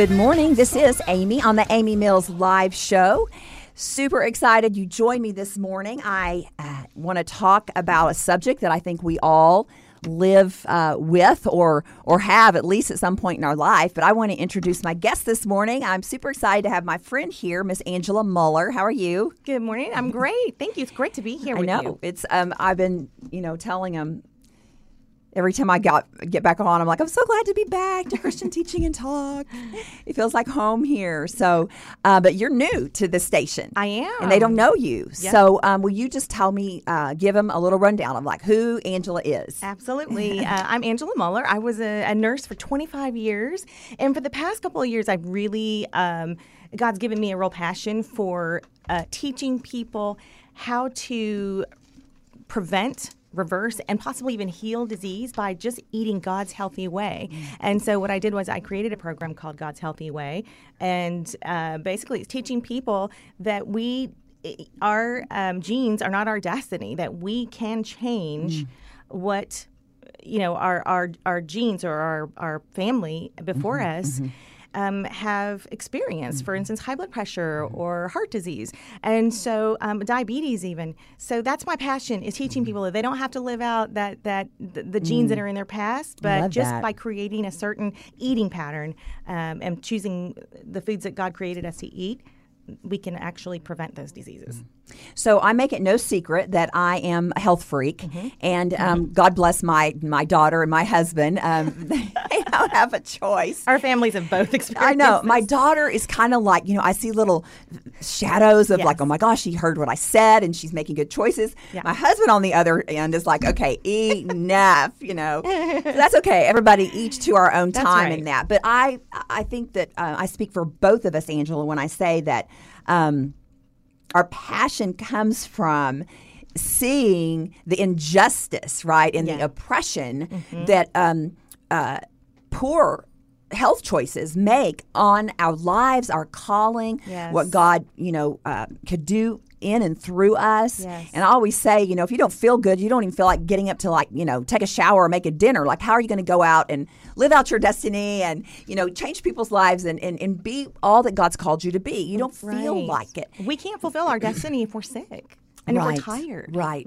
Good morning. This is Amy on the Amy Mills Live Show. Super excited you joined me this morning. I uh, want to talk about a subject that I think we all live uh, with or or have at least at some point in our life. But I want to introduce my guest this morning. I'm super excited to have my friend here, Miss Angela Muller. How are you? Good morning. I'm great. Thank you. It's great to be here I with know you. it's. Um, I've been you know telling him every time I got get back on, I'm like, I'm so glad to be back to Christian Teaching and Talk. It feels like home here. So, uh, but you're new to the station. I am. and they don't know you. Yep. So, um, will you just tell me, uh, give them a little rundown of like who Angela is? Absolutely. uh, I'm Angela Muller. I was a, a nurse for 25 years. And for the past couple of years, I've really, um, God's given me a real passion for uh, teaching people how to prevent reverse and possibly even heal disease by just eating God's healthy way. And so what I did was I created a program called God's Healthy Way, and uh, basically it's teaching people that we our um, genes are not our destiny, that we can change what you know our our our genes or our our family before us. Um, have experienced, for instance, high blood pressure or heart disease, and so um, diabetes even. So that's my passion is teaching people that they don't have to live out that that the, the genes that are in their past, but Love just that. by creating a certain eating pattern um, and choosing the foods that God created us to eat, we can actually prevent those diseases. So I make it no secret that I am a health freak, Mm-hmm. and um, God bless my my daughter and my husband. Um, they don't have a choice. Our families have both experienced. I know. this. My daughter is kind of like, you know, I see little shadows of Yes. like, oh my gosh, she heard what I said and she's making good choices. Yeah. My husband on the other end is like, okay, enough, you know. So that's okay. Everybody each to our own That's time right. in that. But I I think that uh, I speak for both of us, Angela, when I say that um, our passion comes from seeing the injustice, right, and the oppression Mm-hmm. that um, uh, poor health choices make on our lives, our calling, Yes. what God, you know, uh, could do in and through us. Yes. And I always say, you know, if you don't feel good, you don't even feel like getting up to like, you know, take a shower or make a dinner. Like, how are you going to go out and live out your destiny and, you know, change people's lives and, and, and be all that God's called you to be? You don't feel like it. We can't fulfill our destiny if we're sick and if we're tired. Mm-hmm. Right.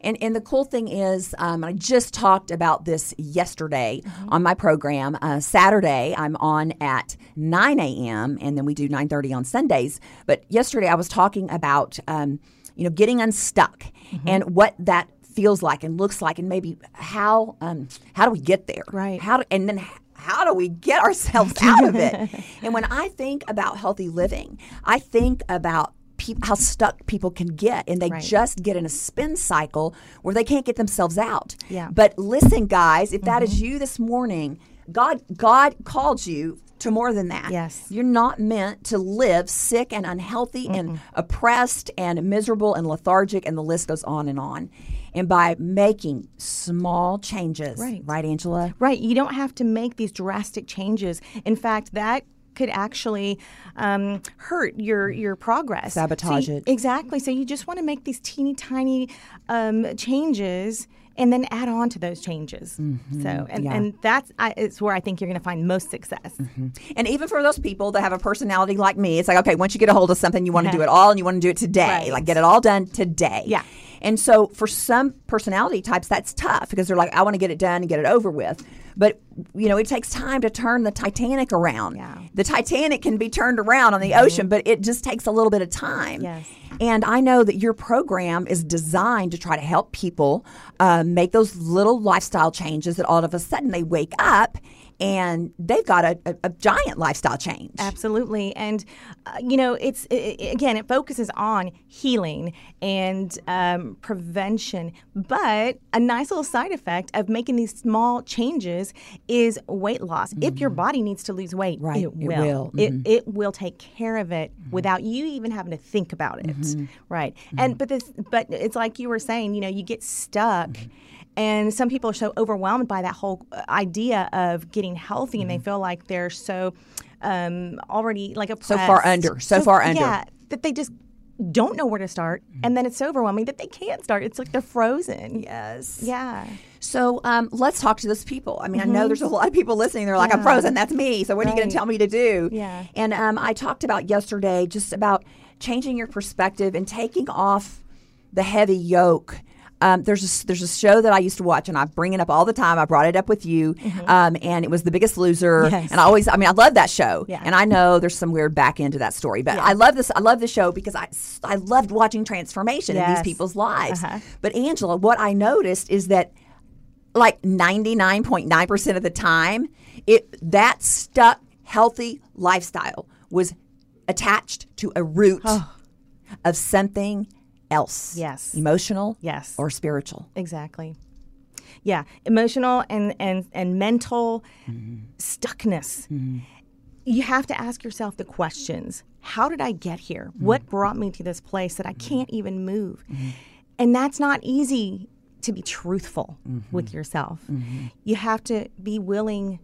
And and the cool thing is, um, I just talked about this yesterday Mm-hmm. on my program. Uh, Saturday, I'm on at 9 a.m. and then we do 9:30 on Sundays. But yesterday, I was talking about, um, you know, getting unstuck Mm-hmm. and what that feels like and looks like, and maybe how um, how do we get there? Right. How do, and then. How do we get ourselves out of it? and when I think about healthy living, I think about peop how stuck people can get, and they Right. just get in a spin cycle where they can't get themselves out. Yeah. But listen, guys, if that is mm-hmm. you this morning, God God called you to more than that. Yes. You're not meant to live sick and unhealthy and oppressed and miserable and lethargic and the list goes on and on. And by making small changes, Right. right Angela? Right. You don't have to make these drastic changes. In fact, that could actually um, hurt your your progress. Sabotage So you- it. Exactly. So you just want to make these teeny tiny um, changes and then add on to those changes. So and, Mm-hmm. Yeah. and that's I, it's where I think you're going to find most success. And even for those people that have a personality like me, it's like, okay, once you get a hold of something, you want to do it all and you want to do it today. Right. Like, get it all done today. Yeah. And so for some personality types, that's tough because they're like, I want to get it done and get it over with. But, you know, it takes time to turn the Titanic around. Yeah. Mm-hmm. The Titanic can be turned around on the ocean, but it just takes a little bit of time. Yes. And I know that your program is designed to try to help people uh, make those little lifestyle changes that all of a sudden they wake up and they've got a, a, a giant lifestyle change. Absolutely, and uh, you know, it's i i again, it focuses on healing and um, prevention. But a nice little side effect of making these small changes is weight loss. If your body needs to lose weight, Mm-hmm. Right, it it will. will. Mm-hmm. It, it will take care of it without you even having to think about it. Mm-hmm. Right, and but this, but it's like you were saying. You know, you get stuck. Mm-hmm. And some people are so overwhelmed by that whole uh, idea of getting healthy, and they feel like they're so um, already like oppressed. So far under, so far under. Yeah, that they just don't know where to start, and then it's so overwhelming that they can't start. It's like they're frozen. Yes. Yeah. So um, let's talk to those people. I mean, I know there's a lot of people listening. They're like, I'm frozen. That's me. So what are you going to tell me to do? Yeah. And um, I talked about yesterday just about changing your perspective and taking off the heavy yoke. Um, there's a, there's a show that I used to watch, and I bring it up all the time. I brought it up with you, um, and it was The Biggest Loser. Mm-hmm. Yes. And I always, I mean, I love that show, Yeah. and I know there's some weird back end to that story, but I love this. I love the show because I I loved watching transformation in these people's lives. Uh-huh. But Angela, what I noticed is that like 99.9% of the time it that stuck healthy lifestyle was attached to a root of something else Yes. emotional Yes. or spiritual Exactly. Yeah, emotional and and and mental stuckness. You have to ask yourself the questions. How did I get here? What brought me to this place that I can't even move? And that's not easy to be truthful with yourself. You have to be willing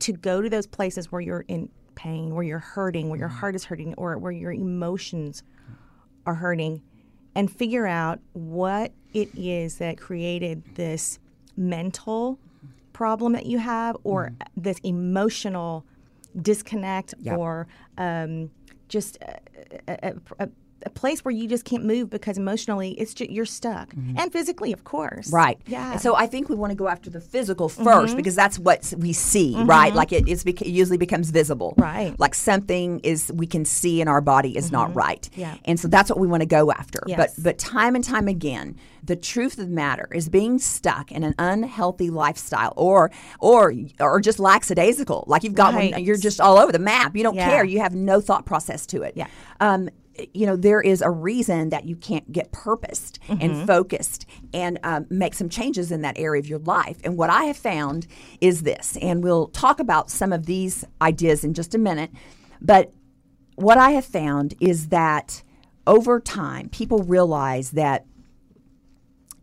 to go to those places where you're in pain, where you're hurting, where your heart is hurting, or where your emotions are hurting, and figure out what it is that created this mental problem that you have, or this emotional disconnect, Yep. or um, just a, a, a, a place where you just can't move because emotionally it's just, you're stuck, mm-hmm. and physically, of course. right. Yeah. and so i think we want to go after the physical mm-hmm. 1st because that's what we see mm-hmm. right? Like it, it's bec- it usually becomes visible. Right. like something is we can see in our body is not right. Yeah. and so that's what we want to go after. Yes. but but time and time again the truth of the matter is being stuck in an unhealthy lifestyle or or or just lackadaisical. Like you've got one you're just all over the map. You don't Yeah. care. You have no thought process to it. Yeah. um, you know there is a reason that you can't get purposed Mm-hmm. and focused and um, make some changes in that area of your life and what i have found is this and we'll talk about some of these ideas in just a minute but what i have found is that over time people realize that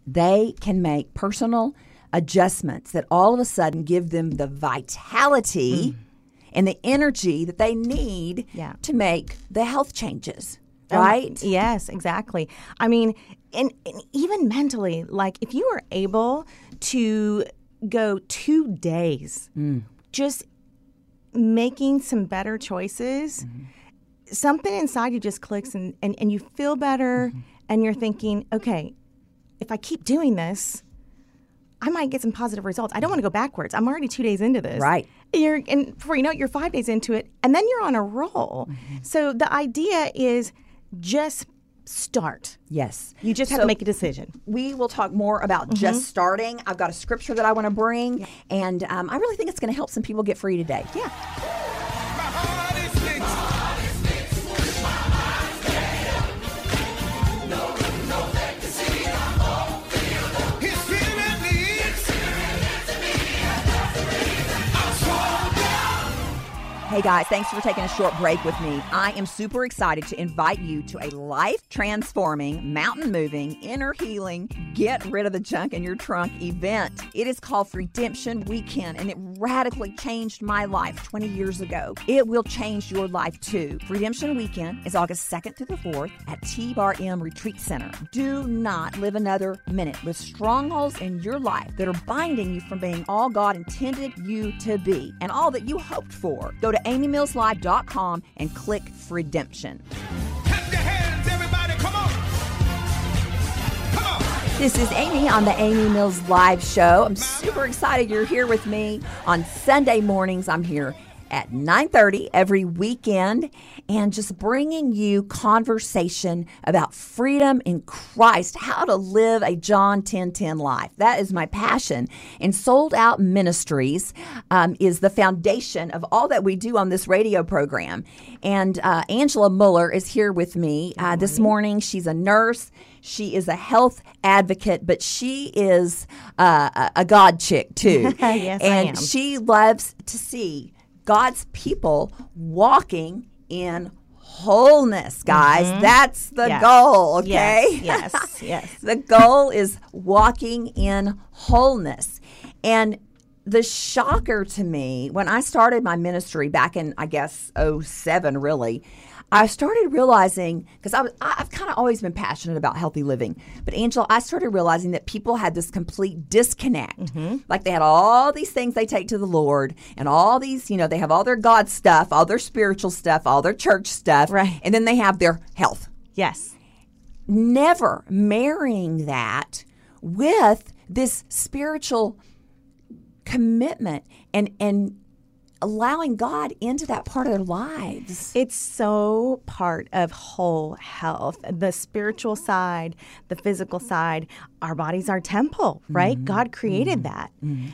they can make personal adjustments that all of a sudden give them the vitality and the energy that they need Yeah. to make the health changes. Um, Right? yes, exactly. I mean, and, and even mentally, like if you are able to go two days mm. just making some better choices, mm-hmm. something inside you just clicks and, and, and you feel better mm-hmm. and you're thinking, okay, if I keep doing this, I might get some positive results. I don't want to go backwards. I'm already two days into this. Right. You're and before you know it, you're five days into it, and then you're on a roll. Mm-hmm. So the idea is just start. yes. You just have So- to make a decision. We will talk more about Mm-hmm. just starting. I've got a scripture that I want to bring, and um, I really think it's going to help some people get free today. Yeah. Hey guys, thanks for taking a short break with me. I am super excited to invite you to a life transforming, mountain moving, inner healing, get rid of the junk in your trunk event. It is called Redemption Weekend and it radically changed my life 20 years ago. It will change your life too. Redemption Weekend is August 2nd to the 4th at T Bar M Retreat Center. Do not live another minute with strongholds in your life that are binding you from being all God intended you to be and all that you hoped for. Go to amymillslive.com and click Redemption. Clap your hands, everybody. Come on. Come on. This is Amy on the Amy Mills Live Show. I'm super excited you're here with me on Sunday mornings. I'm here at 9:30 every weekend and just bringing you conversation about freedom in Christ, how to live a John 10:10 life. That is my passion. And Sold Out Ministries um, is the foundation of all that we do on this radio program. And uh, Angela Muller is here with me uh, this morning. She's a nurse. She is a health advocate, but she is uh, a, God chick too. Yes, I and am. she loves to see God's people walking in wholeness, guys. That's the Mm-hmm. Yes. goal, okay? Yes, yes, yes. the goal is walking in wholeness. And the shocker to me when I started my ministry back in, I guess, 07, really, I started realizing because I was I- I've kind of always been passionate about healthy living, but Angela, I started realizing that people had this complete disconnect. Mm-hmm. Like they had all these things they take to the Lord, and all these, you know, they have all their God stuff, all their spiritual stuff, all their church stuff, Right. And then they have their health. Yes. Never marrying that with this spiritual commitment and and allowing God into that part of their lives. It's so part of whole health. The spiritual side, the physical side, our body's our temple, right? Mm-hmm. God created mm-hmm. that. Mm-hmm.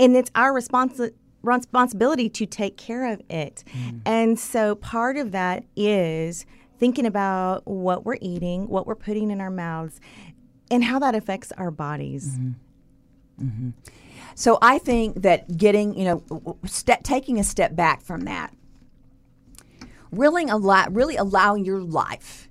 And it's our responsi- responsibility to take care of it. And so part of that is thinking about what we're eating, what we're putting in our mouths, and how that affects our bodies. So I think that getting, you know, taking a step back from that, really allow, really allowing your life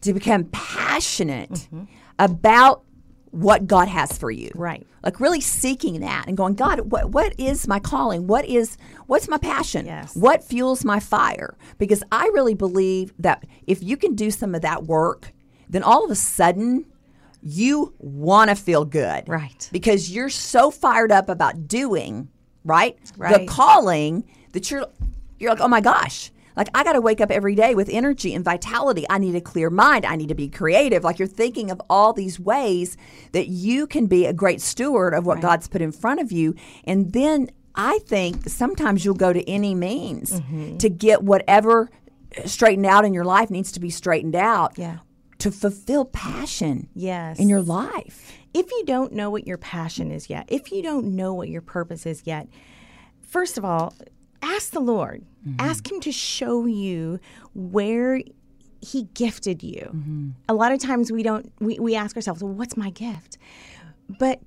to become passionate mm-hmm. about what God has for you. Right. Like really seeking that and going, God, what what is my calling? What is what's my passion? Yes. What fuels my fire? Because I really believe that if you can do some of that work, then all of a sudden you want to feel good. Right. Because you're so fired up about doing, right? The calling that you're you're like, "Oh my gosh, like I got to wake up every day with energy and vitality. I need a clear mind. I need to be creative." Like you're thinking of all these ways that you can be a great steward of what God's put in front of you. And then I think sometimes you'll go to any means mm-hmm. to get whatever straightened out in your life needs to be straightened out. Yeah. To fulfill passion Yes. in your life. if you don't know what your passion is yet, if you don't know what your purpose is yet, first of all, ask the Lord. Mm-hmm. Ask Him to show you where He gifted you. Mm-hmm. A lot of times we don't, we, we ask ourselves, well, what's my gift? But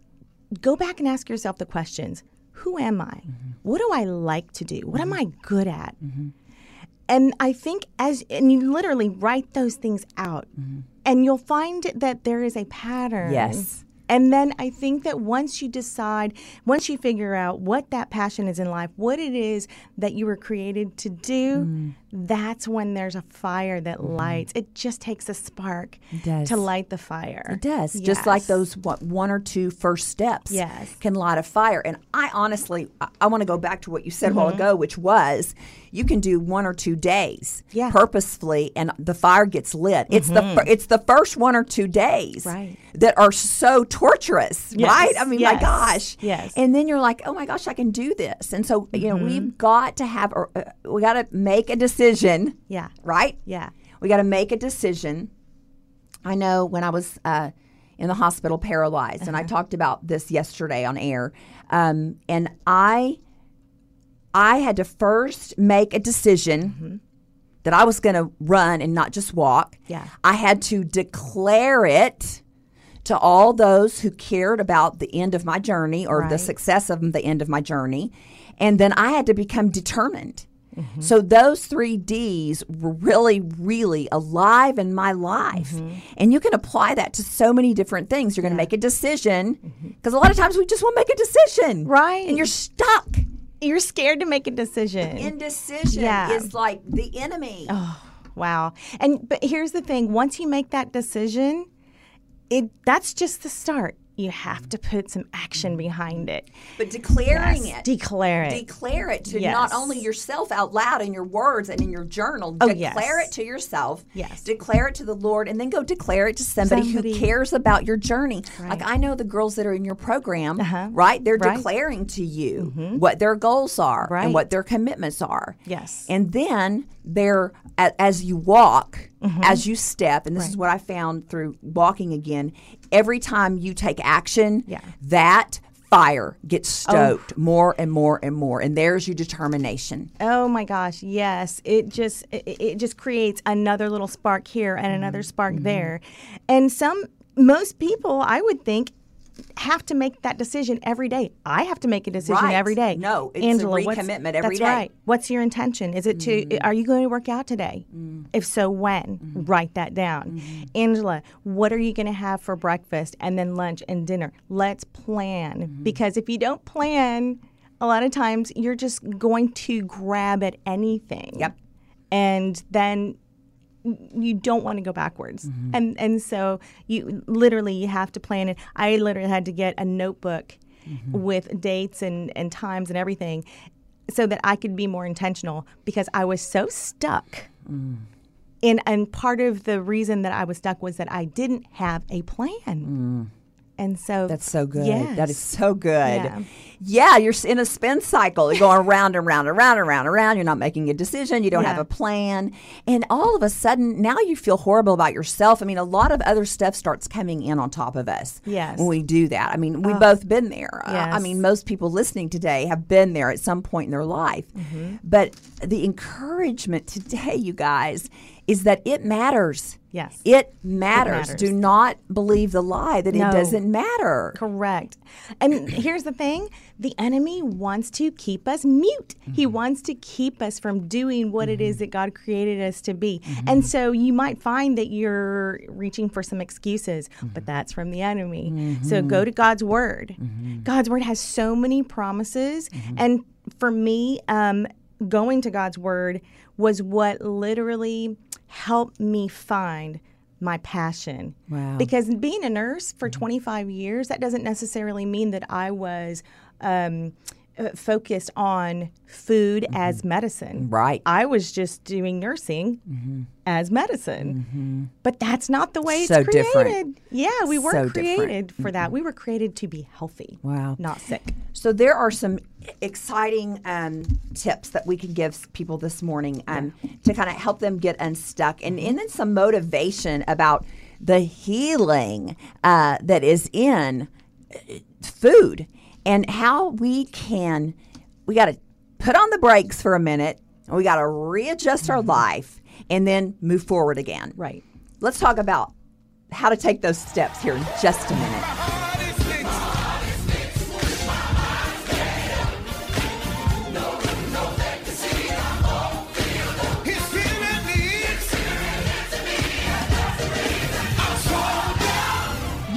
go back and ask yourself the questions Who am I? Mm-hmm. What do I like to do? What am I good at? And I think as and you literally write those things out, and you'll find that there is a pattern. Yes. And then I think that once you decide, once you figure out what that passion is in life, what it is that you were created to do, Mm. That's when there's a fire that lights. It just takes a spark to light the fire. It does. Just like those what, one or two first steps Yes. can light a fire. And I honestly, I, I want to go back to what you said a Mm-hmm. while ago, which was you can do one or two days Yeah. purposefully, and the fire gets lit. It's the it's the first one or two days Mm-hmm. Right. that are so torturous, Yes. right? I mean, my gosh. Yes. And then you're like, oh my gosh, I can do this. And so you know, Mm-hmm. we've got to have, a- uh, we got to make a decision. Yeah. Right. Yeah. We got to make a decision. I know when I was uh, in the hospital paralyzed, and I talked about this yesterday on air, um, and I I had to first make a decision that I was going to run and not just walk. Yeah. I had to declare it to all those who cared about the end of my journey or the success of the end of my journey. And then I had to become determined. Mm-hmm. So those three D's were really, really alive in my life. Mm-hmm. And you can apply that to so many different things. You're going to make a decision mm-hmm. because a lot of times we just want to make a decision. Right. And you're stuck. You're scared to make a decision. Indecision Yeah. is like the enemy. Oh, wow. And but here's the thing, once you make that decision, it that's just the start. You have to put some action behind it. But declaring Yes. it. Declare it. Declare it to Yes. not only yourself out loud in your words and in your journal. Oh, declare yes. it to yourself. Yes. Declare it to the Lord and then go declare it to somebody, Somebody- who cares about your journey. Like I know the girls that are in your program, right? They're Uh-huh. Right. Mm-hmm. declaring to you what their goals are Right. and what their commitments are. Yes. And then they're as you walk, as you step, and this is what I found through walking again. Every time you take action, Yeah. that fire gets oh. stoked more and more and more, and there's your determination. Oh my gosh, yes. It just it, it just creates another little spark here and another mm-hmm. spark mm-hmm. there. And some most people, I would think have to make that decision every day. I have to make a decision Right. every day. No, it's a Angela, what's- recommitment every that's day. right. What's your intention? Is it to mm-hmm. are you going to work out today? Mm-hmm. If so, when? Mm-hmm. Write that down. Angela, what are you going to have for breakfast and then lunch and dinner? Let's plan because if you don't plan, a lot of times you're just going to grab at anything. Yep. And then you don't want to go backwards. Mm-hmm. And and so you literally you have to plan it. I literally had to get a notebook mm-hmm. with dates and and times and everything so that i could be more intentional because i was so stuck. Mm. And and part of the reason that i was stuck was that i didn't have a plan mm. And so That's so good. Yes. That is so good. Yeah. Yeah. you're in a spin cycle. You're going around and round and round and round and round. You're not making a decision. You don't have a plan. And all of a sudden, now you feel horrible about yourself. I mean, a lot of other stuff starts coming in on top of us Yes. when we do that. I mean, we've both been there. Uh, I mean, most people listening today have been there at some point in their life. Mm-hmm. But the encouragement today, you guys, is that it matters. Yes. It matters. matters. Do not believe the lie that No. it doesn't matter. Correct. And here's the thing the enemy wants to keep us mute. He Mm-hmm. wants to keep us from doing what it is that God created us to be. And so you might find that you're reaching for some excuses, Mm-hmm. but that's from the enemy. So go to God's word. Mm-hmm. God's word has so many promises. And for me, um, going to God's word was what literally helped me find my passion. Wow. Because being a nurse for 25 years, that doesn't necessarily mean that I was um, focused on food as medicine. Right. I was just doing nursing as medicine. But that's not the way So it's different. created. Yeah, we weren't So different. created for that. We were created to be healthy. Wow. Not sick. So there are some exciting um, tips that we can give people this morning um, to kind of help them get unstuck, and, and then some motivation about the healing uh, that is in uh, food and how we can. We got to put on the brakes for a minute. and We got to readjust our mm-hmm. life and then move forward again. Right. Let's talk about how to take those steps here in just a minute.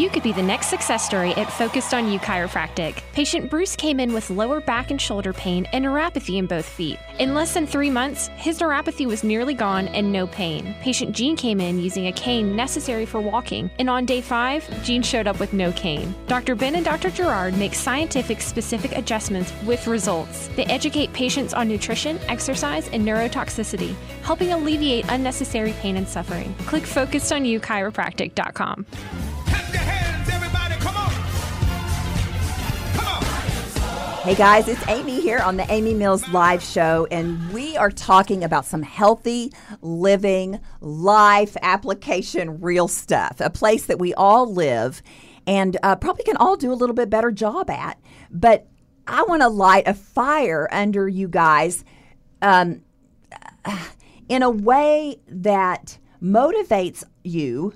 You could be the next success story at Focused on You Chiropractic. Patient Bruce came in with lower back and shoulder pain and neuropathy in both feet. In less than three months, his neuropathy was nearly gone and no pain. Patient Jean came in using a cane necessary for walking, and on day five, Jean showed up with no cane. Dr. Ben and Dr. Gerard make scientific specific adjustments with results. They educate patients on nutrition, exercise, and neurotoxicity, helping alleviate unnecessary pain and suffering. Click focusedonyouchiropractic.com. Clap your Hey guys, it's Amy here on the Amy Mills Live Show, and we are talking about some healthy living, life application, real stuff. A place that we all live and uh, probably can all do a little bit better job at. But I want to light a fire under you guys um, in a way that motivates you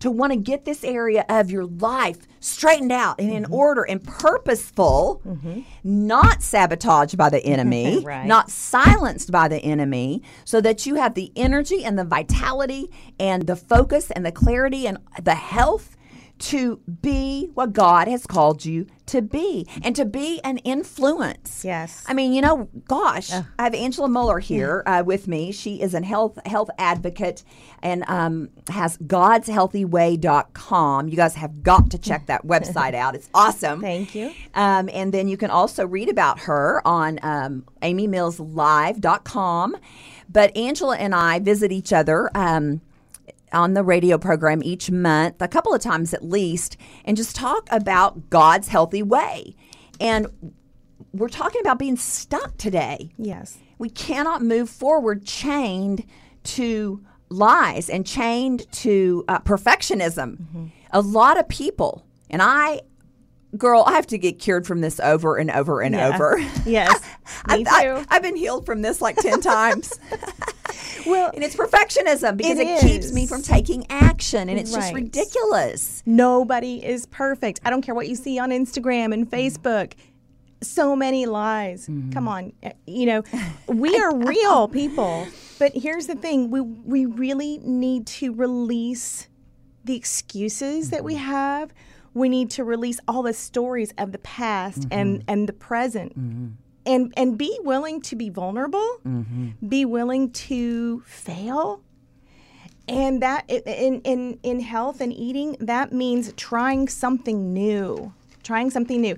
to want to get this area of your life straightened out and in mm-hmm. order and purposeful, mm-hmm. not sabotaged by the enemy, Right. not silenced by the enemy, so that you have the energy and the vitality and the focus and the clarity and the health to be what God has called you to be and to be an influence. Yes. I mean, you know, gosh, I have Angela Muller here uh, with me. She is a health health advocate and um, has godshealthyway.com. You guys have got to check that website out. It's awesome. Thank you. Um, and then you can also read about her on um, amymillslive.com. But Angela and I visit each other. Um, on the radio program each month, a couple of times at least, and just talk about God's healthy way. And we're talking about being stuck today. Yes. We cannot move forward chained to lies and chained to uh, perfectionism. A lot of people, and I, girl, I have to get cured from this over and over and Yeah. over. Yes. Me I've, I- too. I've been healed from this like 10 times. Well, And it's perfectionism because it, It keeps me from taking action and it's just ridiculous. Nobody is perfect. I don't care what you see on Instagram and mm. Facebook. So many lies. Mm-hmm. Come on. Uh, You know, we are real people. But here's the thing we, we really need to release the excuses that we mm-hmm. have. We need to release all the stories of the past and, mm-hmm. and the present. Mm-hmm. And, and be willing to be vulnerable, mm-hmm. be willing to fail, And that in in in health and eating, that means trying something new. Trying something new.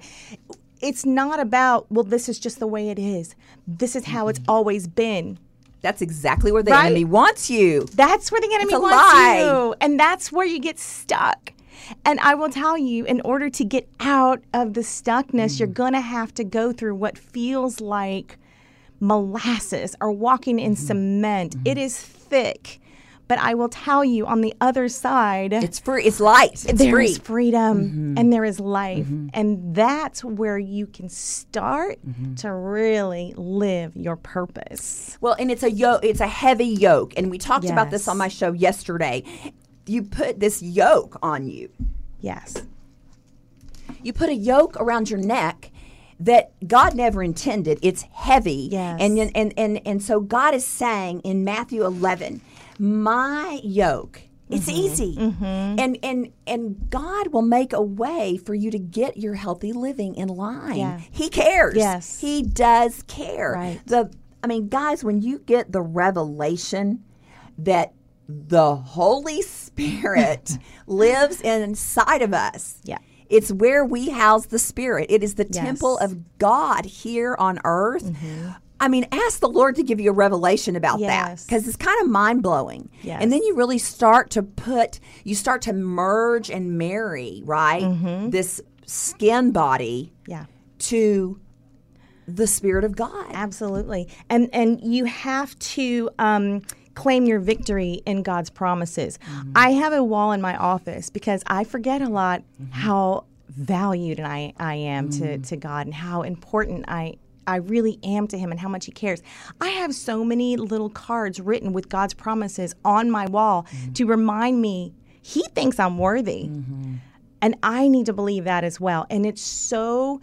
It's not about well, this is just the way it is. This is how it's always been. That's exactly where the Right? enemy wants you. That's where the enemy wants lie. you, and that's where you get stuck. And I will tell you, in order to get out of the stuckness, Mm. you're gonna have to go through what feels like molasses or walking in Mm-hmm. cement. It is thick, but I will tell you, on the other side, It's free. It's light. It's there free. is freedom Mm-hmm. and there is life. And that's where you can start Mm-hmm. to really live your purpose. Well, and it's a yoke. It's a heavy yoke, and we talked about this on my show yesterday. You put this yoke on you. Yes. You put a yoke around your neck that God never intended. It's heavy. Yes. And and and and so God is saying in Matthew 11, "My yoke it's Mm-hmm. easy, and and and God will make a way for you to get your healthy living in line. Yeah. He cares. Yes. He does care. Right. The I mean, guys, when you get the revelation that the Holy Spirit lives inside of us. Yeah. It's where we house the Spirit. It is the temple Yes. Mm-hmm. of God here on earth. I mean, ask the Lord to give you a revelation about that because it's kind of mind blowing. Yes. And then you really start to put, you start to merge and marry, right? Mm-hmm. This skin body Yeah. to the Spirit of God. Absolutely. And and you have to um, claim your victory in God's promises. Mm-hmm. I have a wall in my office because I forget a lot mm-hmm. how valued I, I am to, mm. to God and how important I I really am to him and how much he cares. I have so many little cards written with God's promises on my wall mm-hmm. to remind me he thinks I'm worthy. And I need to believe that as well. And it's so,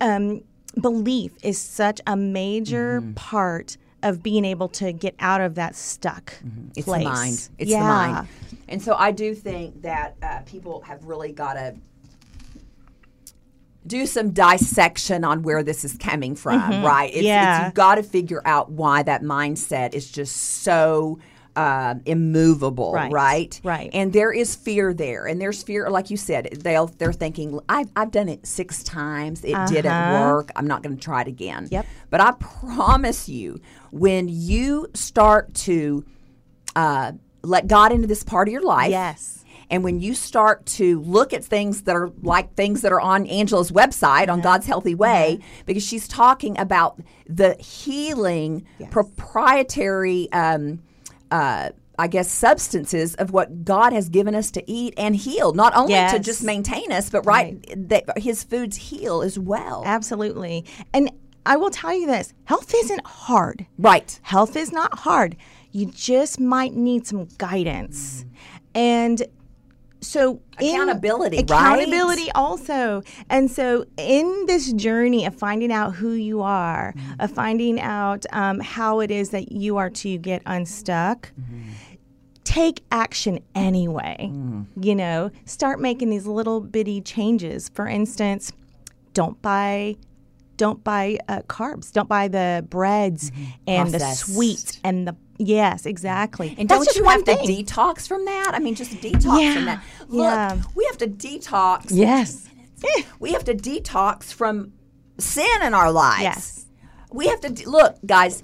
um, belief is such a major part of being able to get out of that stuck It's place. the mind. It's yeah. the mind. And so I do think that uh, people have really got to do some dissection on where this is coming from, right? It's, it's, Mm-hmm. Yeah. you've got to figure out why that mindset is just so um, immovable, Right. right? Right. And there is fear there, and there's fear, like you said. They'll they're thinking, I've I've done it six times. It didn't work. I'm not going to try it again. Yep. But I promise you, when you start to uh, let God into this part of your life. Yes. And when you start to look at things that are like things that are on Angela's website on God's Healthy Way, because she's talking about the healing proprietary, um, uh, I guess, substances of what God has given us to eat and heal, not only to just maintain us, but right, that His foods heal as well. Absolutely. And I will tell you this health isn't hard. Right. Health is not hard. You just might need some guidance. And so in- Accountability, right? accountability also. And so in this journey of finding out who you are of finding out um, how it is that you are to get unstuck take action anyway. You know start making these little bitty changes. For instance don't buy don't buy uh, carbs. Don't buy the breads and the Processed. sweets and the yes exactly And That's don't you have to detox from that? I mean, just detox Yeah, from that. Look, yeah. we have to detox. yes We have to detox from sin in our lives. Yes. We have to de- look, guys.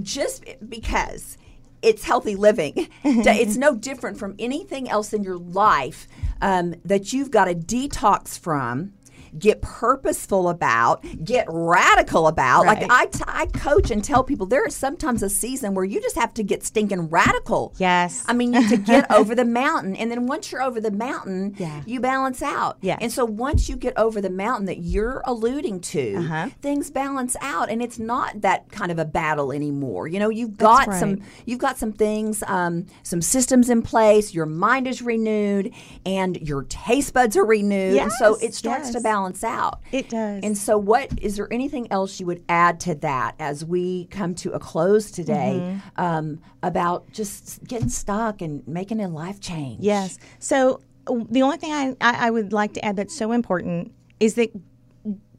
Just because it's healthy living, it's no different from anything else in your life um, that you've got to detox from. Get purposeful about, get radical about. Right. Like I, t- I coach and tell people there is sometimes a season where you just have to get stinking radical. Yes. I mean, you have to get over the mountain. And then once you're over the mountain, Yeah. you balance out. Yes. And so once you get over the mountain that you're alluding to, Uh-huh. things balance out and it's not that kind of a battle anymore. You know, you've got right. some you've got some things, um, some systems in place, your mind is renewed and your taste buds are renewed. and so it starts to yes. Balance out. It does. And so what is there anything else you would add to that as we come to a close today Mm-hmm. um, about just getting stuck and making a life change? Yes. So the only thing I, I, I would like to add that's so important is that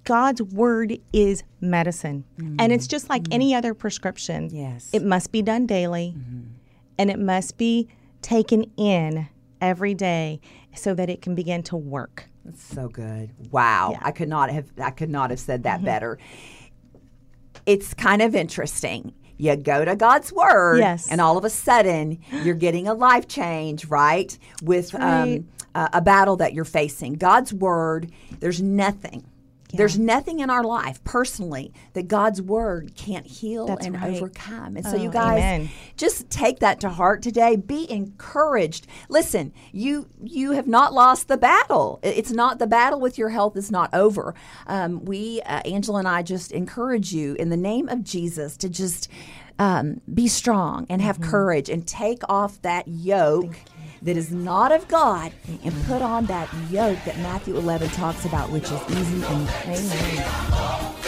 God's word is medicine. And it's just like any other prescription. Yes. It must be done daily and it must be taken in every day so that it can begin to work. That's so good. Wow. Yeah. I could not have I could not have said that better. It's kind of interesting. You go to God's word Yes. and all of a sudden you're getting a life change, right? With right. um, a, a battle that you're facing. God's word, there's nothing. There's nothing in our life personally that God's word can't heal That's and right. overcome. And so Oh, you guys amen. just take that to heart today be encouraged listen you you have not lost the battle it's not the battle with your health is not over um, we uh, angela and i just encourage you in the name of jesus to just um, be strong and have Mm-hmm. courage and take off that yoke that is not of God and put on that yoke that Matthew 11 talks about, which is easy and Amen.